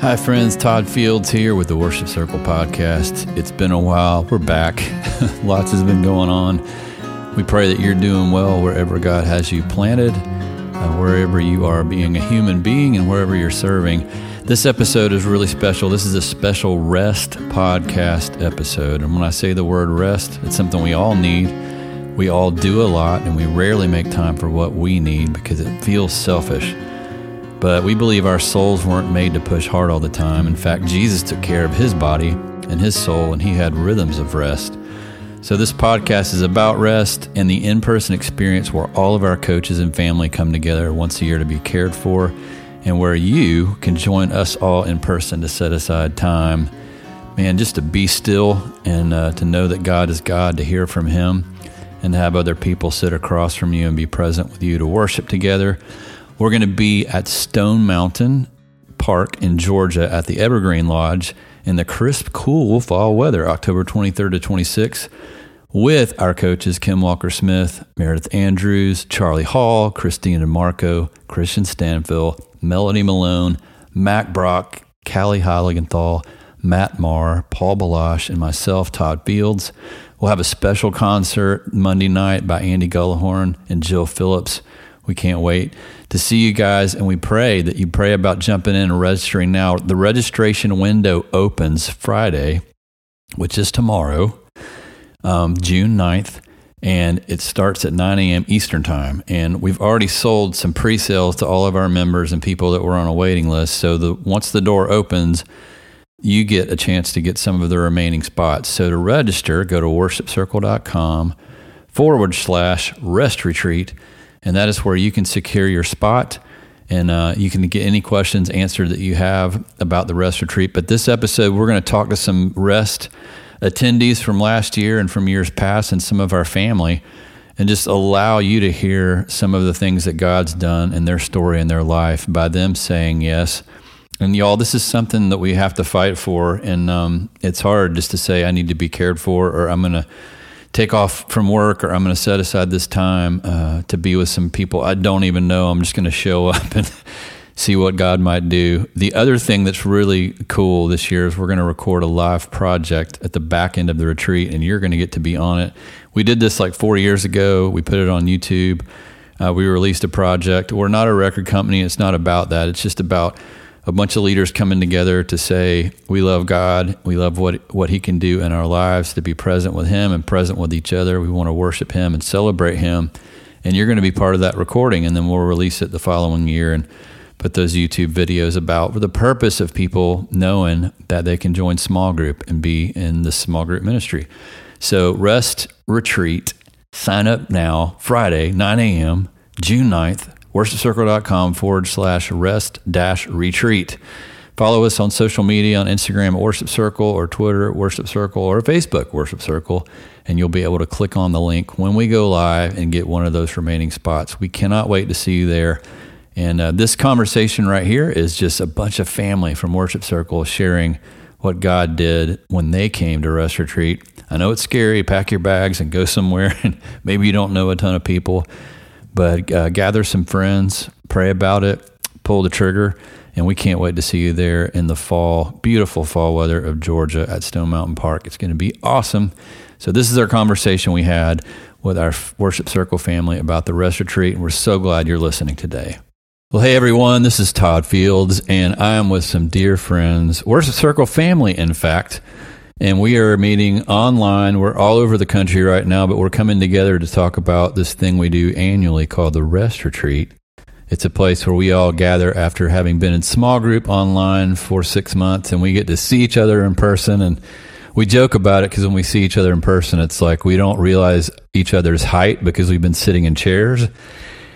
Hi, friends. Todd Fields here with the Worship Circle podcast. It's been a while. We're back. Lots has been going on. We pray that you're doing well wherever God has you planted, uh, wherever you are being a human being, and wherever you're serving. This episode is really special. This is a special rest podcast episode. And when I say the word rest, it's something we all need. We all do a lot, and we rarely make time for what we need because it feels selfish. But we believe our souls weren't made to push hard all the time. In fact, Jesus took care of his body and his soul, and he had rhythms of rest. So, this podcast is about rest and the in person experience where all of our coaches and family come together once a year to be cared for, and where you can join us all in person to set aside time, man, just to be still and uh, to know that God is God, to hear from Him, and to have other people sit across from you and be present with you to worship together. We're going to be at Stone Mountain Park in Georgia at the Evergreen Lodge in the crisp, cool fall weather, October 23rd to 26th, with our coaches Kim Walker Smith, Meredith Andrews, Charlie Hall, Christine and Marco, Kristian Stanfill, Melody Malone, Mack Brock, Kalley Heiligenthal, Matt Maher, Paul Baloche, and myself, Todd Fields. We'll have a special concert Monday night by Andy Gullahorn and Jill Phillips. We can't wait to see you guys, and we pray that you pray about jumping in and registering now. The registration window opens Friday, which is tomorrow, um, June 9th, and it starts at 9 a.m. Eastern Time. And we've already sold some pre sales to all of our members and people that were on a waiting list. So the, once the door opens, you get a chance to get some of the remaining spots. So to register, go to worshipcircle.com forward slash rest retreat and that is where you can secure your spot and uh, you can get any questions answered that you have about the rest retreat. But this episode, we're going to talk to some rest attendees from last year and from years past and some of our family and just allow you to hear some of the things that God's done in their story and their life by them saying yes. And y'all, this is something that we have to fight for. And um, it's hard just to say, I need to be cared for or I'm going to take off from work or I'm going to set aside this time uh, to be with some people I don't even know. I'm just going to show up and see what God might do. The other thing that's really cool this year is we're going to record a live project at the back end of the retreat, and you're going to get to be on it. We did this like four years ago. We put it on YouTube. Uh, we released a project. We're not a record company. It's not about that. It's just about a bunch of leaders coming together to say we love God, we love what what He can do in our lives, to be present with Him and present with each other. We want to worship Him and celebrate Him, and you're going to be part of that recording, and then we'll release it the following year and put those YouTube videos about for the purpose of people knowing that they can join small group and be in the small group ministry. So rest retreat, sign up now, Friday, 9 a.m., June 9th worshipcircle.com forward slash rest dash retreat. Follow us on social media on Instagram Worship Circle or Twitter Worship Circle or Facebook Worship Circle, and you'll be able to click on the link when we go live and get one of those remaining spots. We cannot wait to see you there. And uh, this conversation right here is just a bunch of family from Worship Circle sharing what God did when they came to Rest Retreat. I know it's scary. Pack your bags and go somewhere, and maybe you don't know a ton of people. But uh, gather some friends, pray about it, pull the trigger, and we can't wait to see you there in the fall, beautiful fall weather of Georgia at Stone Mountain Park. It's going to be awesome. So, this is our conversation we had with our Worship Circle family about the rest retreat, and we're so glad you're listening today. Well, hey everyone, this is Todd Fields, and I am with some dear friends, Worship Circle family, in fact and we are meeting online. We're all over the country right now, but we're coming together to talk about this thing we do annually called the Rest Retreat. It's a place where we all gather after having been in small group online for six months, and we get to see each other in person. And we joke about it because when we see each other in person, it's like we don't realize each other's height because we've been sitting in chairs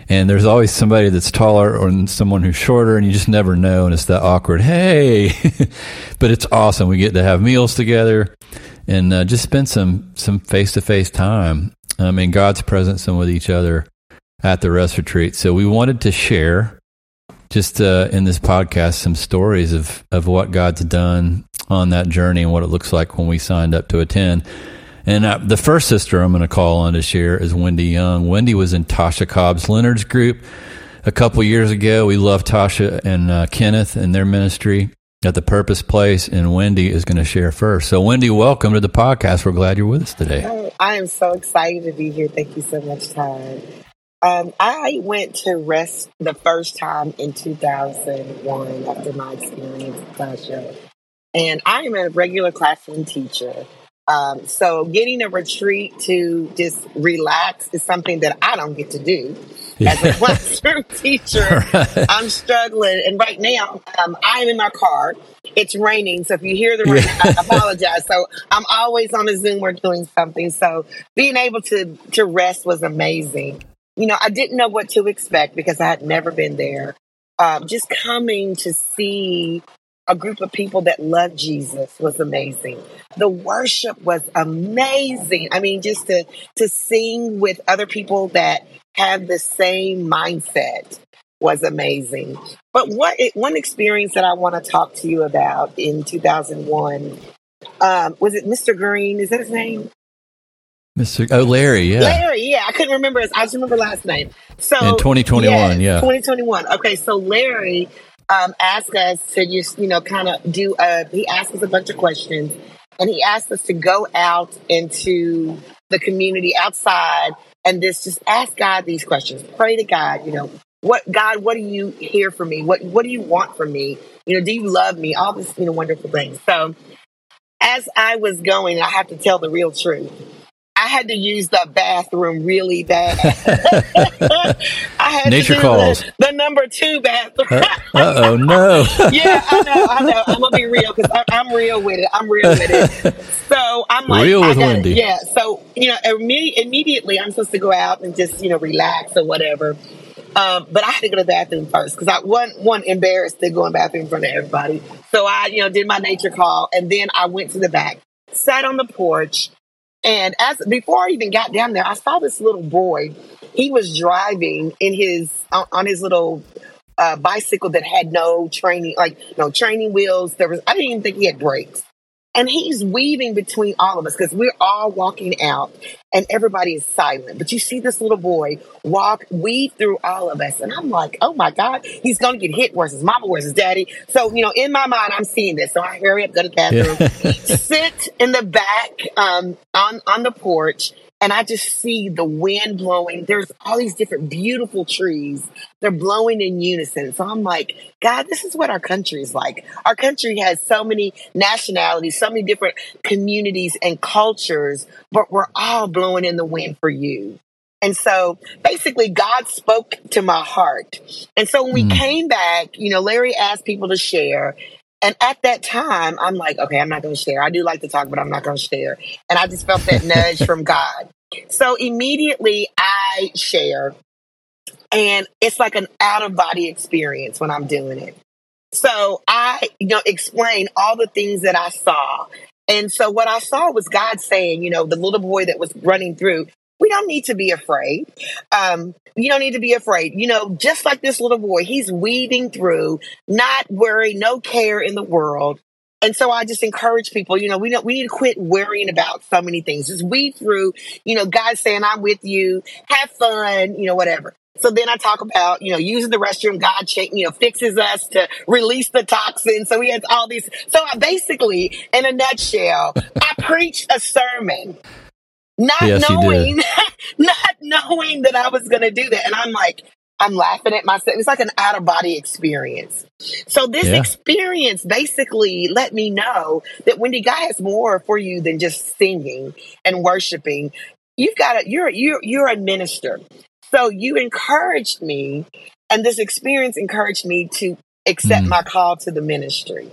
and there's always somebody that's taller or someone who's shorter and you just never know and it's that awkward hey! But it's awesome. We get to have meals together and uh, just spend some some face-to-face time um, in god's presence and with each other at the rest retreat. So we wanted to share just uh, in this podcast some stories of of what god's done on that journey and what it looks like when we signed up to attend and uh, the first sister I'm going to call on to share is Wendy Young. Wendy was in Tasha Cobbs Leonard's group a couple years ago. We love Tasha and uh, Kenneth and their ministry. at the Purpose Place, and Wendy is going to share first. So, Wendy, welcome to the podcast. We're glad you're with us today. Oh, I am so excited to be here. Thank you so much, Todd. Um, I went to rest the first time in 2001 after my experience with Tasha. And I am a regular classroom teacher. Um, so getting a retreat to just relax is something that I don't get to do as a classroom teacher. Right. I'm struggling, and right now um, I'm in my car. It's raining, so if you hear the rain, yeah. I apologize. So I'm always on a Zoom. We're doing something. So being able to to rest was amazing. You know, I didn't know what to expect because I had never been there. Um, just coming to see a group of people that loved Jesus was amazing. The worship was amazing. I mean, just to to sing with other people that have the same mindset was amazing. But what one experience that I want to talk to you about in 2001 um, was it Mr. Green? Is that his name? Mr. Oh, Larry, yeah. Larry, yeah. I couldn't remember his. I just remember last name. So in 2021, yeah, 2021. Okay, so Larry um, asked us to just, you know, kind of do a, he asked us a bunch of questions and he asked us to go out into the community outside and just, just ask God these questions. Pray to God, you know, what, God, what do you hear from me? What, what do you want from me? You know, do you love me? All this, you know, wonderful things. So as I was going, I have to tell the real truth. I had to use the bathroom really bad. I had Nature to calls. The, the, number two bathroom. uh oh, no. yeah, I know, I know. I'm gonna be real because I'm real with it. I'm real with it. So I'm like, real with Wendy. Yeah. So you know, imme- immediately I'm supposed to go out and just you know relax or whatever. Um, but I had to go to the bathroom first because I wasn't one embarrassed to go in the bathroom in front of everybody. So I, you know, did my nature call and then I went to the back, sat on the porch, and as before I even got down there, I saw this little boy. He was driving in his on his little uh, bicycle that had no training, like no training wheels. There was I didn't even think he had brakes. And he's weaving between all of us because we're all walking out and everybody is silent. But you see this little boy walk, weave through all of us. And I'm like, oh my God, he's going to get hit. Where's his mama? Where's his daddy? So, you know, in my mind, I'm seeing this. So I hurry up, go to the bathroom, yeah. sit in the back um, on, on the porch and I just see the wind blowing. There's all these different beautiful trees. They're blowing in unison. So I'm like, God, this is what our country is like. Our country has so many nationalities, so many different communities and cultures, but we're all blowing in the wind for you. And so basically, God spoke to my heart. And so when we mm. came back, you know, Larry asked people to share. And at that time, I'm like, okay, I'm not going to share. I do like to talk, but I'm not going to share. And I just felt that nudge from God. So immediately I share, and it's like an out of body experience when I'm doing it. So I, you know, explain all the things that I saw. And so what I saw was God saying, you know, the little boy that was running through, we don't need to be afraid. Um, you don't need to be afraid. You know, just like this little boy, he's weaving through, not worry, no care in the world. And so I just encourage people, you know, we we need to quit worrying about so many things. Just weave through, you know, God saying, I'm with you, have fun, you know, whatever. So then I talk about, you know, using the restroom. God, you know, fixes us to release the toxins. So he has all these. So I basically, in a nutshell, I preached a sermon not yes, knowing, not knowing that I was going to do that. And I'm like, I'm laughing at myself. It's like an out of body experience. So this yeah. experience basically let me know that Wendy God has more for you than just singing and worshiping. You've got a, you're, you're, you're a minister. So you encouraged me and this experience encouraged me to accept mm. my call to the ministry.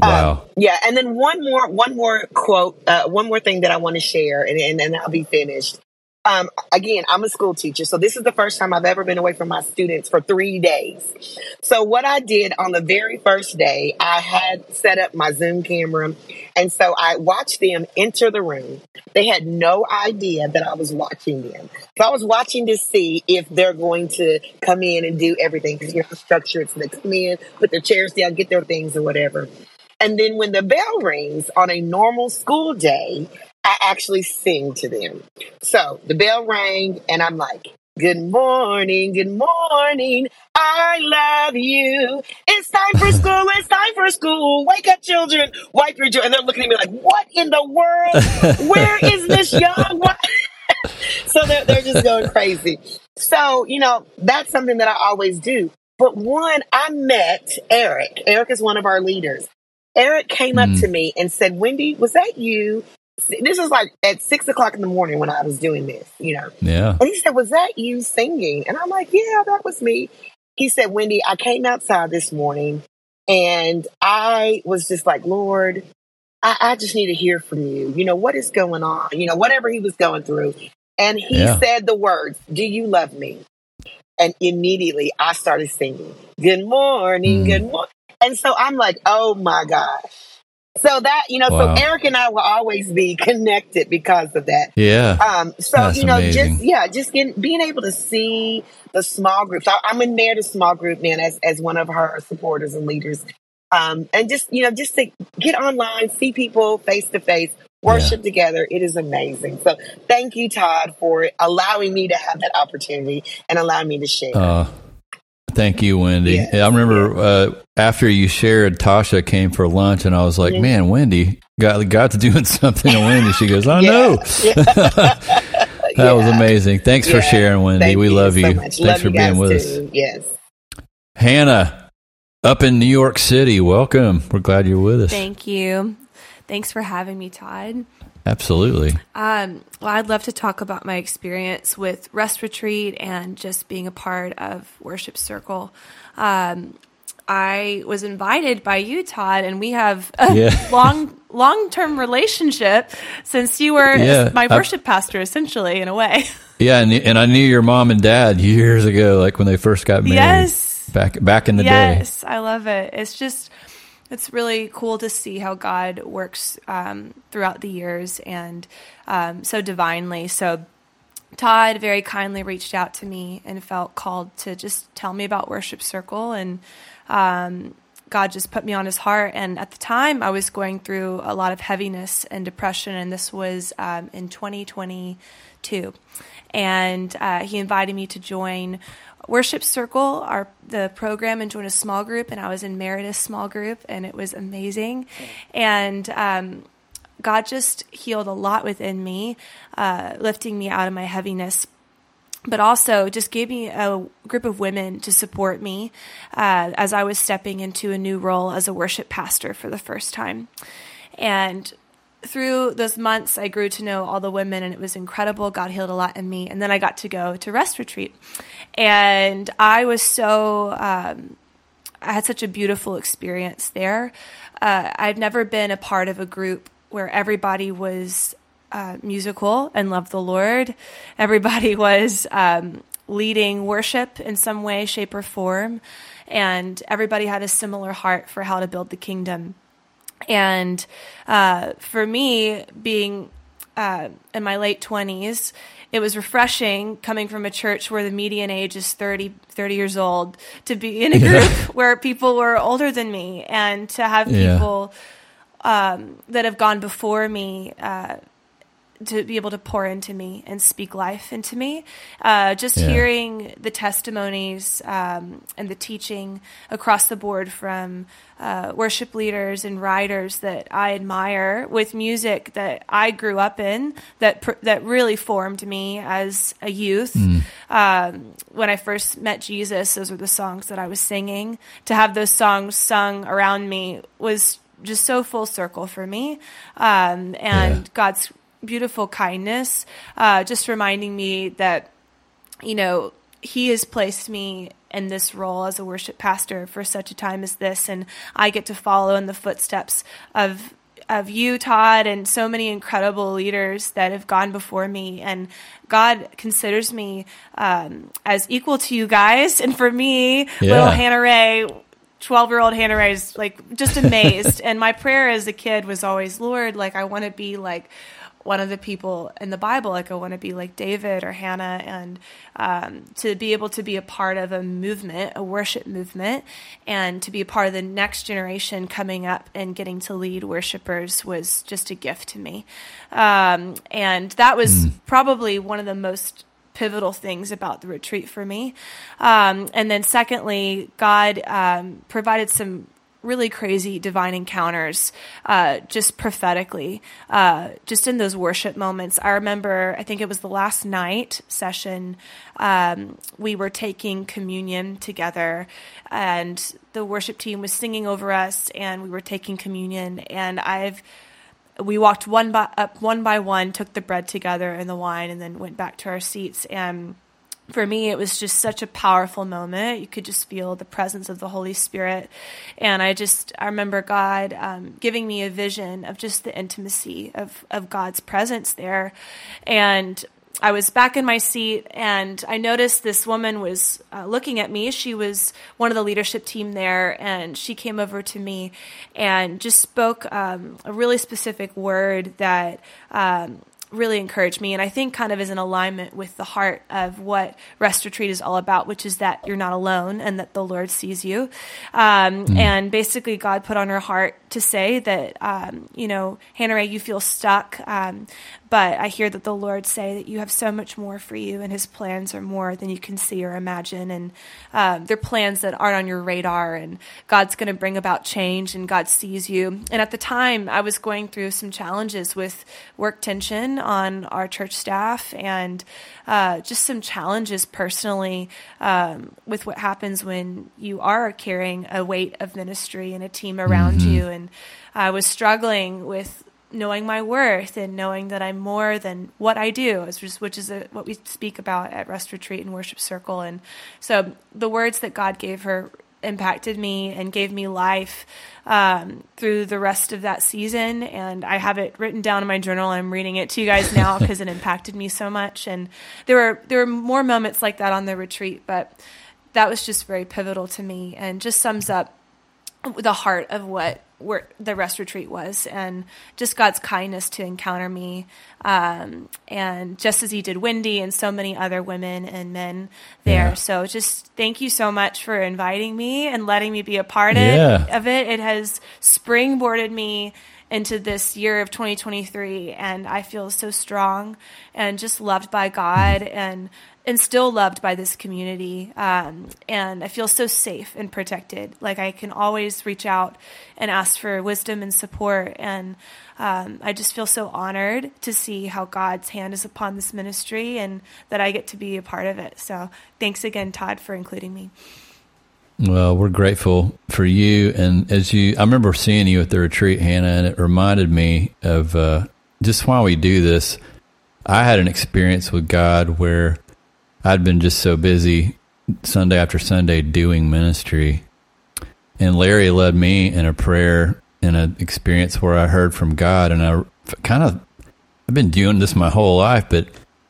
Wow. Um, yeah, and then one more, one more quote, uh, one more thing that I want to share, and, and then I'll be finished. Um, again, I'm a school teacher, so this is the first time I've ever been away from my students for three days. So what I did on the very first day, I had set up my Zoom camera, and so I watched them enter the room. They had no idea that I was watching them. So I was watching to see if they're going to come in and do everything because you know structure it so they come in, put their chairs down, get their things or whatever. And then when the bell rings on a normal school day, I actually sing to them. So the bell rang, and I'm like, Good morning, good morning. I love you. It's time for school. It's time for school. Wake up, children. Wipe your jaw. And they're looking at me like, what in the world? Where is this young so they're, they're just going crazy. So, you know, that's something that I always do. But one, I met Eric. Eric is one of our leaders. Eric came mm. up to me and said, Wendy, was that you? This was like at six o'clock in the morning when I was doing this, you know. Yeah. And he said, Was that you singing? And I'm like, Yeah, that was me. He said, Wendy, I came outside this morning and I was just like, Lord, I, I, just need to hear from you. You know, what is going on? You know, whatever he was going through. And he yeah. said the words, Do you love me? And immediately I started singing, Good morning, mm. good morning. And so I'm like, Oh my gosh. So that, you know, wow. so Eric and I will always be connected because of that. Yeah. Um, so, That's you know, amazing. just, yeah, just getting, being able to see the small groups. I, am in there, the small group, man, as, as one of her supporters and leaders. Um, and just, you know, just to get online, see people face to face, worship yeah. together. It is amazing. So thank you, Todd, for allowing me to have that opportunity and allowing me to share. Uh, thank you, Wendy. Yes. I remember uh, after you shared, Tasha came for lunch, and I was like, "Man, Wendy got got to doing something to Wendy." She goes, "I know." that yeah. was amazing. Thanks for sharing, Wendy. Thank we love you. So Thanks love for being with too. us. Yes. Hannah, up in New York City, welcome. We're glad you're with us. Thank you. Thanks for having me, Todd. Absolutely. Um, well, I'd love to talk about my experience with Rest Retreat and just being a part of Worship Circle. Um, I was invited by you, Todd, and we have a yeah. long, long term relationship since you were yeah, my worship I, pastor, essentially, in a way. Yeah, and, and I knew your mom and dad years ago, like when they first got married. Yes, back back in the yes, day. Yes, I love it. It's just it's really cool to see how God works um, throughout the years and um, so divinely. So, Todd very kindly reached out to me and felt called to just tell me about Worship Circle. And um, God just put me on his heart. And at the time, I was going through a lot of heaviness and depression. And this was um, in 2022. And uh, he invited me to join Worship Circle, our the program, and joined a small group. And I was in Meredith's small group, and it was amazing. And um, God just healed a lot within me, uh, lifting me out of my heaviness. But also, just gave me a group of women to support me uh, as I was stepping into a new role as a worship pastor for the first time. And through those months, I grew to know all the women, and it was incredible. God healed a lot in me. And then I got to go to Rest Retreat. And I was so, um, I had such a beautiful experience there. Uh, I've never been a part of a group where everybody was uh, musical and loved the Lord. Everybody was um, leading worship in some way, shape, or form. And everybody had a similar heart for how to build the kingdom. And uh, for me, being uh, in my late 20s, it was refreshing coming from a church where the median age is 30, 30 years old to be in a group yeah. where people were older than me and to have yeah. people um, that have gone before me uh, to be able to pour into me and speak life into me. Uh, just yeah. hearing the testimonies um, and the teaching across the board from uh, worship leaders and writers that I admire with music that I grew up in that pr- that really formed me as a youth. Mm. Um, when I first met Jesus, those were the songs that I was singing. To have those songs sung around me was just so full circle for me. Um, and yeah. God's beautiful kindness, uh, just reminding me that, you know, He has placed me in this role as a worship pastor for such a time as this, and I get to follow in the footsteps of of you, Todd, and so many incredible leaders that have gone before me. And God considers me um, as equal to you guys. And for me, yeah. little Hannah Ray, 12 year old Hannah Ray is like just amazed. and my prayer as a kid was always, Lord, like, I want to be like one of the people in the Bible, like I want to be like David or Hannah, and um, to be able to be a part of a movement, a worship movement, and to be a part of the next generation coming up and getting to lead worshipers was just a gift to me. Um, and that was mm. probably one of the most pivotal things about the retreat for me. Um, and then, secondly, God um, provided some really crazy divine encounters, uh, just prophetically, uh, just in those worship moments. I remember, I think it was the last night session, um, we were taking communion together, and the worship team was singing over us, and we were taking communion. And I've we walked one by up one by one, took the bread together and the wine, and then went back to our seats and for me, it was just such a powerful moment. You could just feel the presence of the Holy Spirit. And I just, I remember God um, giving me a vision of just the intimacy of, of God's presence there. And I was back in my seat and I noticed this woman was uh, looking at me. She was one of the leadership team there and she came over to me and just spoke um, a really specific word that um, really encouraged me and I think kind of is in alignment with the heart of what Rest Retreat is all about, which is that you're not alone and that the Lord sees you. Um, mm. And basically, God put on her heart to say that, um, you know, Hannah Ray, you feel stuck, um, but I hear that the Lord say that you have so much more for you, and His plans are more than you can see or imagine. And um, they're plans that aren't on your radar, and God's going to bring about change, and God sees you. And at the time, I was going through some challenges with work tension on our church staff and uh, just some challenges personally um, with what happens when you are carrying a weight of ministry and a team around mm-hmm. you. And I was struggling with knowing my worth and knowing that I'm more than what I do, which is what we speak about at Rest Retreat and Worship Circle. And so the words that God gave her impacted me and gave me life um, through the rest of that season. And I have it written down in my journal. I'm reading it to you guys now because it impacted me so much. And there were there were more moments like that on the retreat, but that was just very pivotal to me and just sums up the heart of what where the rest retreat was and just God's kindness to encounter me. Um, and just as he did Wendy and so many other women and men there. Yeah. So just thank you so much for inviting me and letting me be a part yeah. of it. It has springboarded me into this year of 2023 and I feel so strong and just loved by God and and still loved by this community. Um, and I feel so safe and protected. Like I can always reach out and ask for wisdom and support. And um, I just feel so honored to see how God's hand is upon this ministry and that I get to be a part of it. So thanks again, Todd, for including me. Well, we're grateful for you. And as you, I remember seeing you at the retreat, Hannah, and it reminded me of uh, just while we do this, I had an experience with God where I'd been just so busy Sunday after Sunday doing ministry. And Larry led me in a prayer in an experience where I heard from God. And I kind of, I've been doing this my whole life, but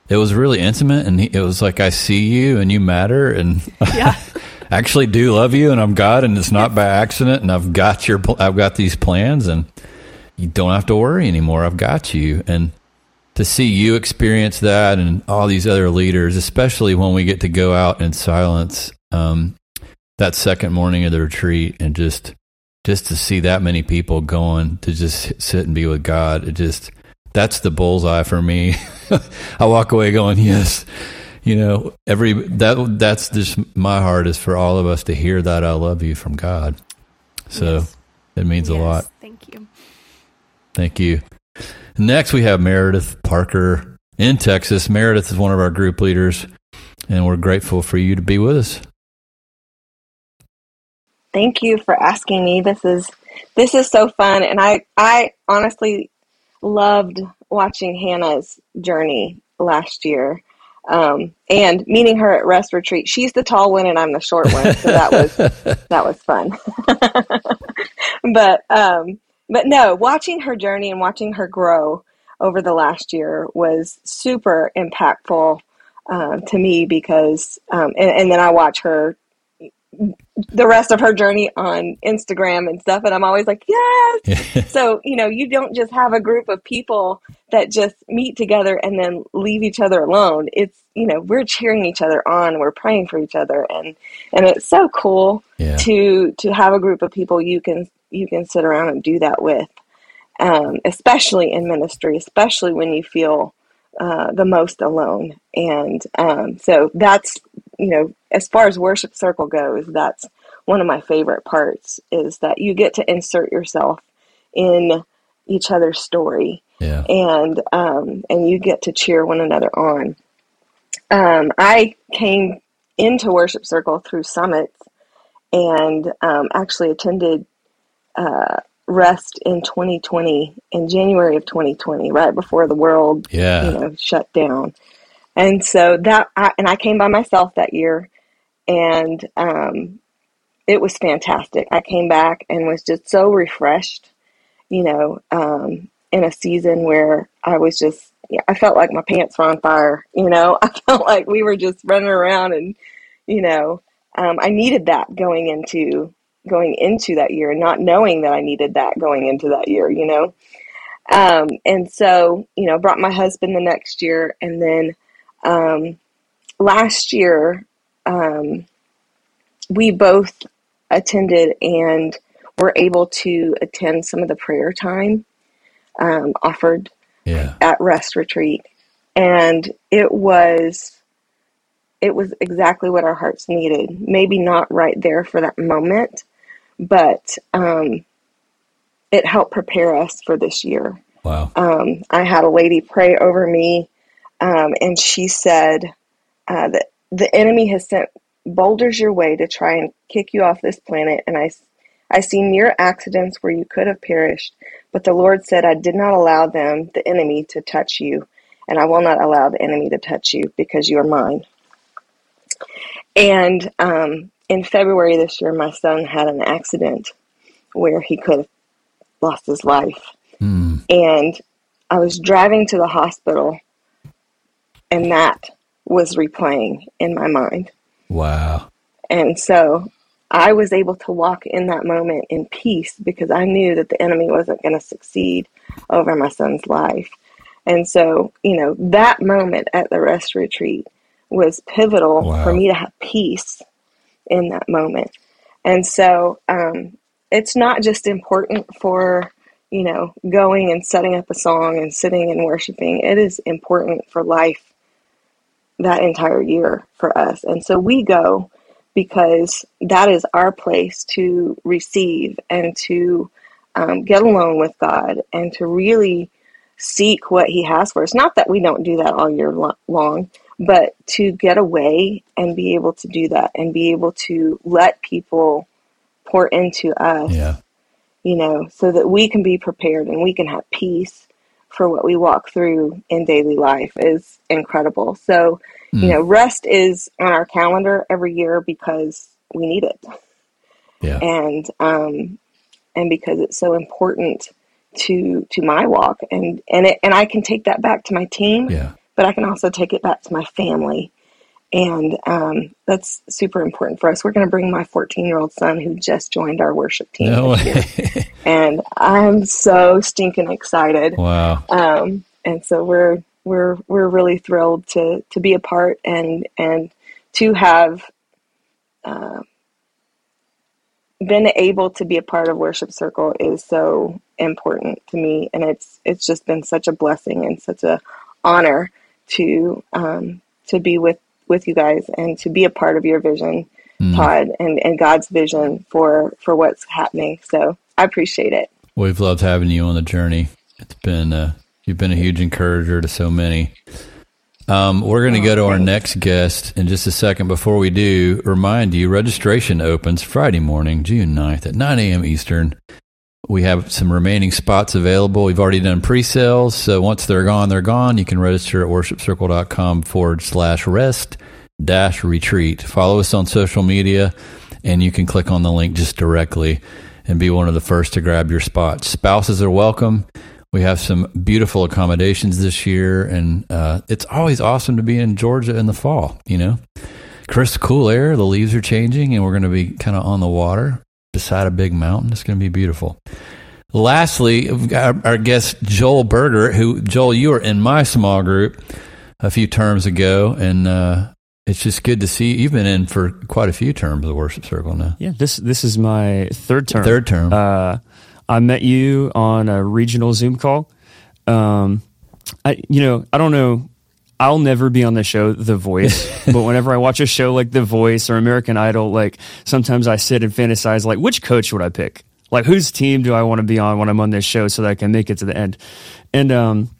it was really intimate. And it was like, I see you and you matter. And yeah. actually do love you and I'm God and it's not by accident. And I've got your, I've got these plans and you don't have to worry anymore. I've got you. And to see you experience that and all these other leaders, especially when we get to go out in silence um, that second morning of the retreat and just just to see that many people going to just sit and be with God, it just that's the bullseye for me. I walk away going, yes, you know, every that that's just my heart is for all of us to hear that I love you from God. So yes. it means yes. a lot. Thank you. Thank you. Next, we have Meredith Parker in Texas. Meredith is one of our group leaders, and we're grateful for you to be with us. Thank you for asking me. This is this is so fun, and I I honestly loved watching Hannah's journey last year. Um, and meeting her at rest retreat. She's the tall one and I'm the short one, so that was that was fun. but um, but no, watching her journey and watching her grow over the last year was super impactful uh, to me because, um, and, and, then I watch her the rest of her journey on Instagram and stuff, and I'm always like, yes. so you know, you don't just have a group of people that just meet together and then leave each other alone. It's you know, we're cheering each other on, we're praying for each other, and and it's so cool yeah. to to have a group of people you can you can sit around and do that with, um, especially in ministry, especially when you feel uh, the most alone. And um, so that's, you know, as far as worship circle goes, that's one of my favorite parts is that you get to insert yourself in each other's story Yeah. and um, and you get to cheer one another on. Um, I came into Worship Circle through Summits and um, actually attended uh, Rest in 2020 in January of 2020, right before the world Yeah. you know shut down. And so that I, and I came by myself that year, and um, it was fantastic. I came back and was just so refreshed, you know, um, in a season where I was just, yeah, I felt like my pants were on fire, you know, I felt like we were just running around and, you know, um, I needed that going into, going into that year, and not knowing that I needed that going into that year, you know? Um, and so, you know, brought my husband the next year and then, um, last year, um, we both attended and were able to attend some of the prayer time um, offered Yeah. at Rest Retreat, and it was it was exactly what our hearts needed. Maybe not right there for that moment, but um, it helped prepare us for this year. Wow. Um, I had a lady pray over me, um, and she said uh, that the enemy has sent boulders your way to try and kick you off this planet, and I, I see near accidents where you could have perished, but the Lord said, I did not allow them, the enemy, to touch you, and I will not allow the enemy to touch you because you are mine. And um, in February this year, my son had an accident where he could have lost his life. Hmm. And I was driving to the hospital, and that was replaying in my mind. Wow. And so I was able to walk in that moment in peace because I knew that the enemy wasn't going to succeed over my son's life. And so, you know, that moment at the rest retreat was pivotal Wow. for me to have peace in that moment. And so, um, it's not just important for, you know, going and setting up a song and sitting and worshiping. It is important for life that entire year for us. And so we go because that is our place to receive and to um, get alone with God and to really seek what He has for us. Not that we don't do that all year lo- long, but to get away and be able to do that and be able to let people pour into us Yeah. you know, so that we can be prepared and we can have peace for what we walk through in daily life is incredible. So, you know, rest is on our calendar every year because we need it. Yeah. And um and because it's so important to to my walk and and it, and I can take that back to my team, Yeah. But I can also take it back to my family. And um, that's super important for us. We're going to bring my 14 year old son who just joined our worship team. No and I'm so stinking excited. wow. Um, and so we're we're we're really thrilled to to be a part and and to have uh, been able to be a part of Worship Circle is so important to me, and it's it's just been such a blessing and such a honor to um, to be with with you guys and to be a part of your vision, Todd, and and God's vision for for what's happening. So I appreciate it. We've loved having you on the journey. It's been uh, you've been a huge encourager to so many. Um, we're going to go to our next guest in just a second. Before we do, remind you registration opens Friday morning, June 9th at 9 a.m. Eastern. We have some remaining spots available. We've already done pre sales. So once they're gone, they're gone. You can register at worshipcircle.com forward slash rest dash retreat. Follow us on social media and you can click on the link just directly and be one of the first to grab your spot. Spouses are welcome. We have some beautiful accommodations this year, and uh, it's always awesome to be in Georgia in the fall. You know, crisp, cool air. The leaves are changing, and we're going to be kind of on the water beside a big mountain. It's going to be beautiful. Lastly, we've got our, our guest Joel Berger, who Joel, you were in my small group a few terms ago, and uh, it's just good to see you've been in for quite a few terms of the worship circle now. Yeah, this this is my third term. Third term. Uh, I met you on a regional Zoom call. Um, I you know I don't know. I'll never be on the show The Voice, but whenever I watch a show like The Voice or American Idol, like sometimes I sit and fantasize like which coach would I pick? Like whose team do I want to be on when I'm on this show so that I can make it to the end? And um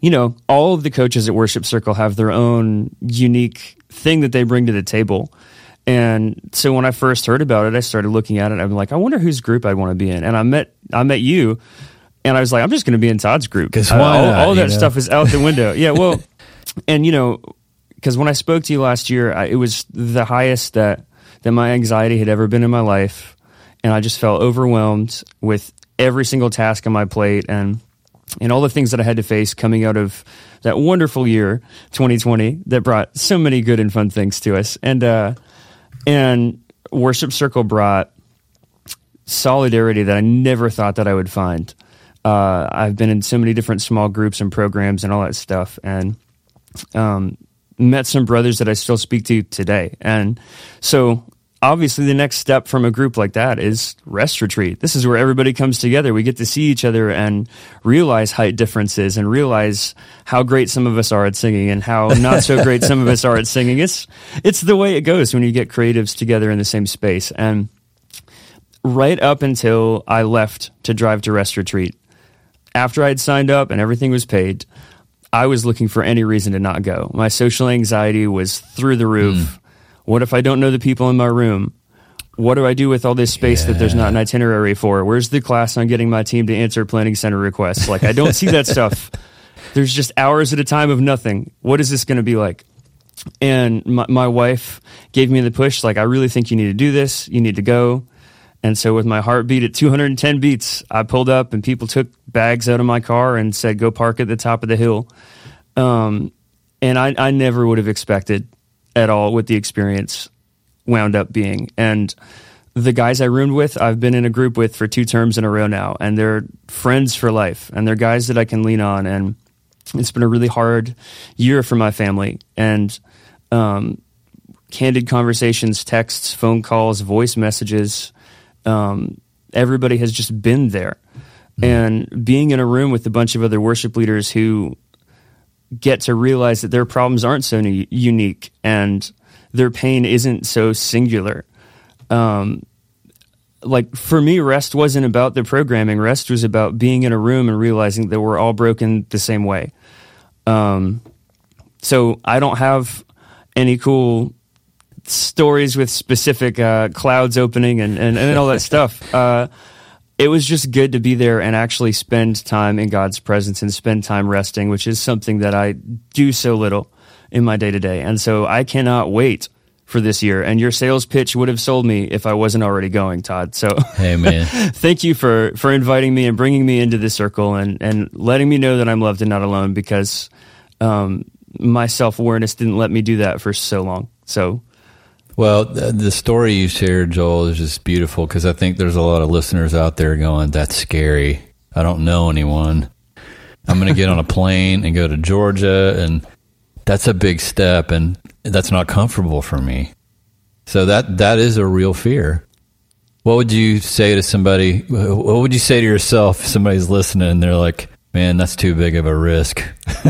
you know, all of the coaches at Worship Circle have their own unique thing that they bring to the table. And so when I first heard about it, I started looking at it. I'm like, I wonder whose group I'd want to be in. And I met I met you, and I was like, I'm just going to be in Todd's group 'Cause Uh, all, all that know? stuff is out the window. yeah, well, and you know, because when I spoke to you last year, I, it was the highest that that my anxiety had ever been in my life, and I just felt overwhelmed with every single task on my plate and and all the things that I had to face coming out of that wonderful year 2020 that brought so many good and fun things to us. And uh and worship circle brought solidarity that I never thought that I would find. Uh I've been in so many different small groups and programs and all that stuff and um met some brothers that I still speak to today and so obviously the next step from a group like that is rest retreat. This is where everybody comes together. We get to see each other and realize height differences and realize how great some of us are at singing and how not so great some of us are at singing. It's it's the way it goes when you get creatives together in the same space. And right up until I left to drive to rest retreat, after I'd signed up and everything was paid, I was looking for any reason to not go. My social anxiety was through the roof. Hmm. What if I don't know the people in my room? What do I do with all this space that there's not an itinerary for? Where's the class on getting my team to answer planning center requests? Like, I don't see that stuff. There's just hours at a time of nothing. What is this going to be like? And my, my wife gave me the push, like, I really think you need to do this. You need to go. And so, with my heartbeat at 210 beats, I pulled up and people took bags out of my car and said, go park at the top of the hill. Um, and I, I never would have expected at all what the experience wound up being. And the guys I roomed with, I've been in a group with for two terms in a row now, and they're friends for life, and they're guys that I can lean on. And it's been a really hard year for my family, and um, candid conversations, texts, phone calls, voice messages. Um, everybody has just been there. And being in a room with a bunch of other worship leaders who get to realize that their problems aren't so u- unique and their pain isn't so singular. Um, like for me, rest wasn't about the programming. Rest was about being in a room and realizing that we're all broken the same way. Um, so I don't have any cool stories with specific uh, clouds opening and, and, and all that stuff. Uh, it was just good to be there and actually spend time in God's presence and spend time resting, which is something that I do so little in my day to day. And so I cannot wait for this year. And your sales pitch would have sold me if I wasn't already going, Todd. So Hey, man. thank you for for inviting me and bringing me into this circle and and letting me know that I'm loved and not alone because um, my self awareness didn't let me do that for so long. So Well, the, story you shared, Joel, is just beautiful because I think there's a lot of listeners out there going, "That's scary. I don't know anyone. I'm going to get on a plane and go to Georgia, and that's a big step, and that's not comfortable for me." So that that is a real fear. What would you say to somebody? What would you say to yourself if somebody's listening and they're like, "Man, that's too big of a risk."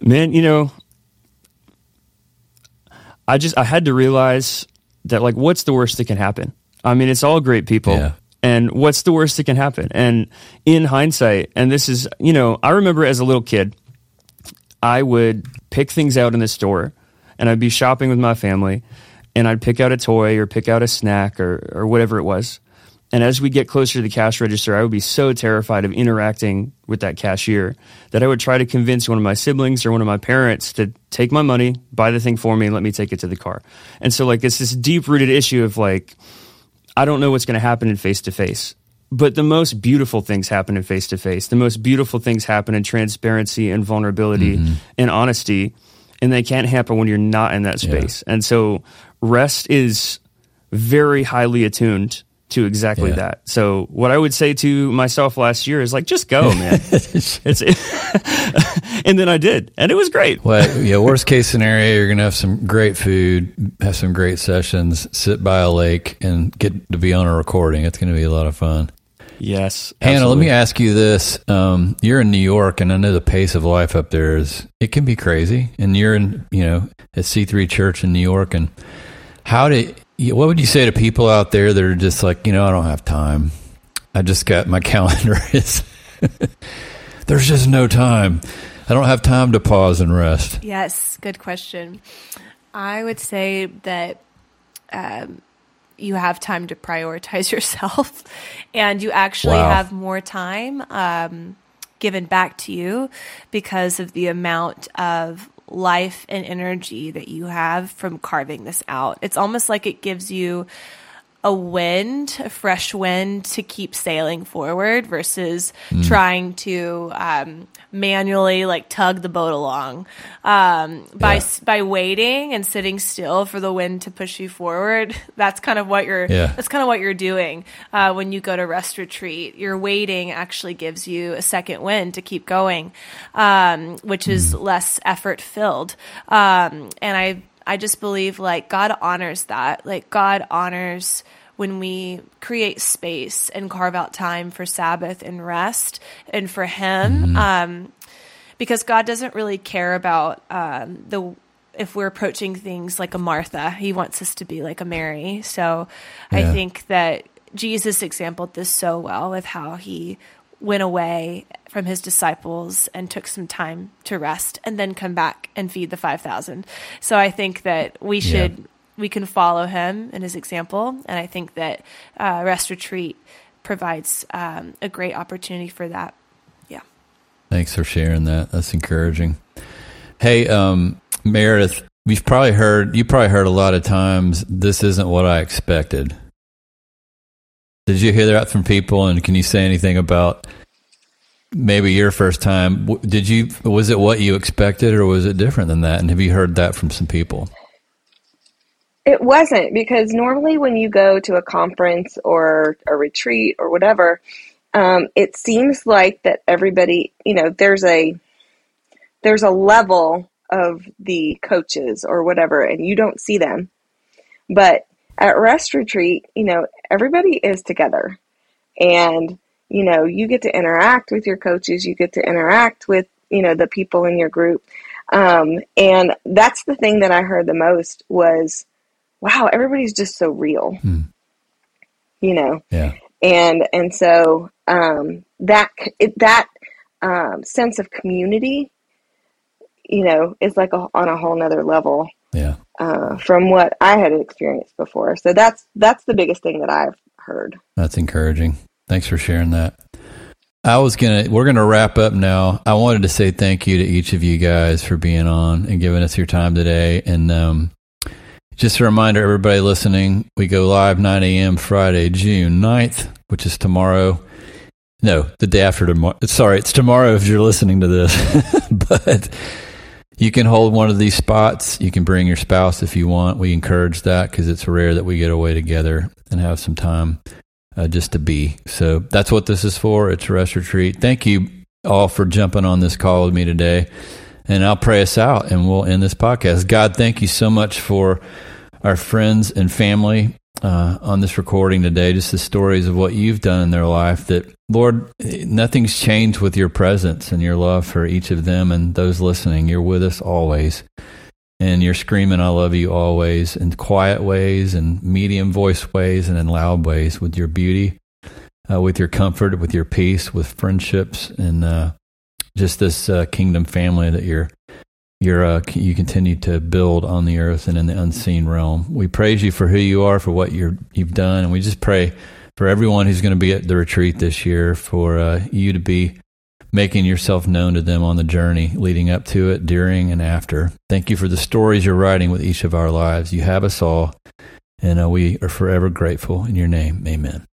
man, you know, I just I had to realize that like what's the worst that can happen? I mean, it's all great people. Yeah. And what's the worst that can happen? And in hindsight, and this is, you know, I remember as a little kid, I would pick things out in the store and I'd be shopping with my family and I'd pick out a toy or pick out a snack or, or whatever it was. And as we get closer to the cash register, I would be so terrified of interacting with that cashier that I would try to convince one of my siblings or one of my parents to take my money, buy the thing for me, and let me take it to the car. And so, like, it's this deep rooted issue of like, I don't know what's going to happen in face to face. But the most beautiful things happen in face to face. The most beautiful things happen in transparency and vulnerability mm-hmm. and honesty. And they can't happen when you're not in that space. And so rest is very highly attuned to exactly Yeah. that. So what I would say to myself last year is like, just go, man. it's and then I did, and it was great. Well, yeah. Worst case scenario, you're gonna have some great food, have some great sessions, sit by a lake, and get to be on a recording. It's gonna be a lot of fun. Yes, Hannah, let me ask you this. Um, you're in New York, and I know the pace of life up there is, it can be crazy. And you're in, you know, at C3 Church in New York. And how do, you- what would you say to people out there that are just like, you know, I don't have time. I just got my calendar is, there's just no time. I don't have time to pause and rest. Yes, good question. I would say that um, you have time to prioritize yourself and you actually Wow. have more time um, given back to you because of the amount of life and energy that you have from carving this out. It's almost like it gives you a wind, a fresh wind to keep sailing forward versus trying to um, manually like tug the boat along. Um, by Yeah. by waiting and sitting still for the wind to push you forward, that's kind of what you're. Yeah. That's kind of what you're doing uh, when you go to rest retreat. Your waiting actually gives you a second wind to keep going, um, which is less effort filled. Um, and I I just believe like God honors that. Like God honors when we create space and carve out time for Sabbath and rest and for Him. Um, because God doesn't really care about um, the if we're approaching things like a Martha. He wants us to be like a Mary. So I think that Jesus exampled this so well with how he went away from his disciples and took some time to rest and then come back and feed the 5000 so i think that we Yeah. should we can follow him and his example and i think that uh, rest retreat provides um, a great opportunity for that yeah Thanks for sharing that. That's encouraging. Hey, um, Meredith, we've probably heard, you probably heard a lot of times, this isn't what I expected. Did you hear that from people? And can you say anything about maybe your first time? Did you, was it what you expected or was it different than that? And have you heard that from some people? It wasn't because normally when you go to a conference or a retreat or whatever, um, it seems like that everybody, you know, there's a there's a level of the coaches or whatever, and you don't see them. But at rest retreat, you know, everybody is together, and you know, you get to interact with your coaches, you get to interact with you know the people in your group, um, and that's the thing that I heard the most was wow, everybody's just so real. Hmm. You know, Yeah. and and so um, that it, that um, sense of community, you know, is like a, on a whole nother level Yeah. Uh, from what I had experienced before. So that's that's the biggest thing that I've heard. That's encouraging. Thanks for sharing that. I was gonna we're gonna wrap up now. I wanted to say thank you to each of you guys for being on and giving us your time today. And um, just a reminder, everybody listening, we go live 9 a.m. Friday, June 9th, which is tomorrow. No, the day after tomorrow. Sorry, it's tomorrow if you're listening to this. but you can hold one of these spots. You can bring your spouse if you want. We encourage that because it's rare that we get away together and have some time uh, just to be. So that's what this is for. It's a rest retreat. Thank you all for jumping on this call with me today. And I'll pray us out and we'll end this podcast. God, thank you so much for our friends and family uh, on this recording today, just the stories of what you've done in their life. That, Lord, nothing's changed with your presence and your love for each of them and those listening. You're with us always. And you're screaming, I love you always, in quiet ways and medium voice ways and in loud ways with your beauty, uh, with your comfort, with your peace, with friendships, and uh, just this uh, kingdom family that you're you're uh, you continue to build on the earth and in the unseen realm. We praise you for who you are, for what you're you've done, and we just pray for everyone who's going to be at the retreat this year, for uh, you to be making yourself known to them on the journey leading up to it, during and after. Thank you for the stories you're writing with each of our lives. You have us all, and uh, we are forever grateful. In your name, Amen.